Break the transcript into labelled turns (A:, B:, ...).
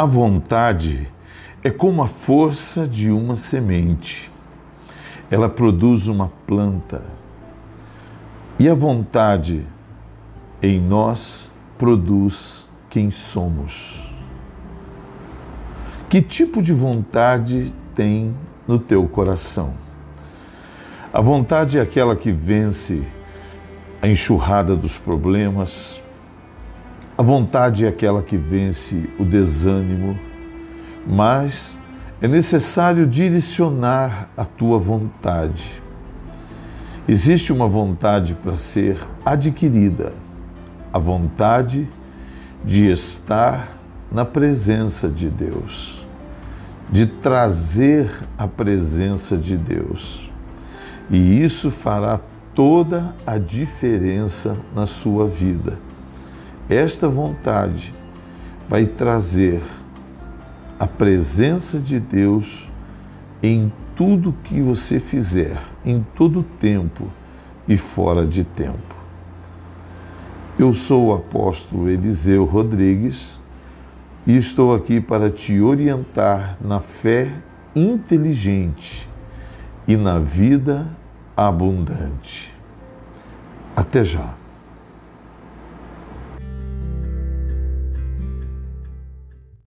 A: A vontade é como a força de uma semente. Ela produz uma planta. E a vontade em nós produz quem somos. Que tipo de vontade tem no teu coração? A vontade é aquela que vence a enxurrada dos problemas. A vontade é aquela que vence o desânimo, mas é necessário direcionar a tua vontade. Existe uma vontade para ser adquirida, a vontade de estar na presença de Deus, de trazer a presença de Deus. E isso fará toda a diferença na sua vida. Esta vontade vai trazer a presença de Deus em tudo que você fizer, em todo tempo e fora de tempo. Eu sou o apóstolo Eliseu Rodrigues e estou aqui para te orientar na fé inteligente e na vida abundante. Até já.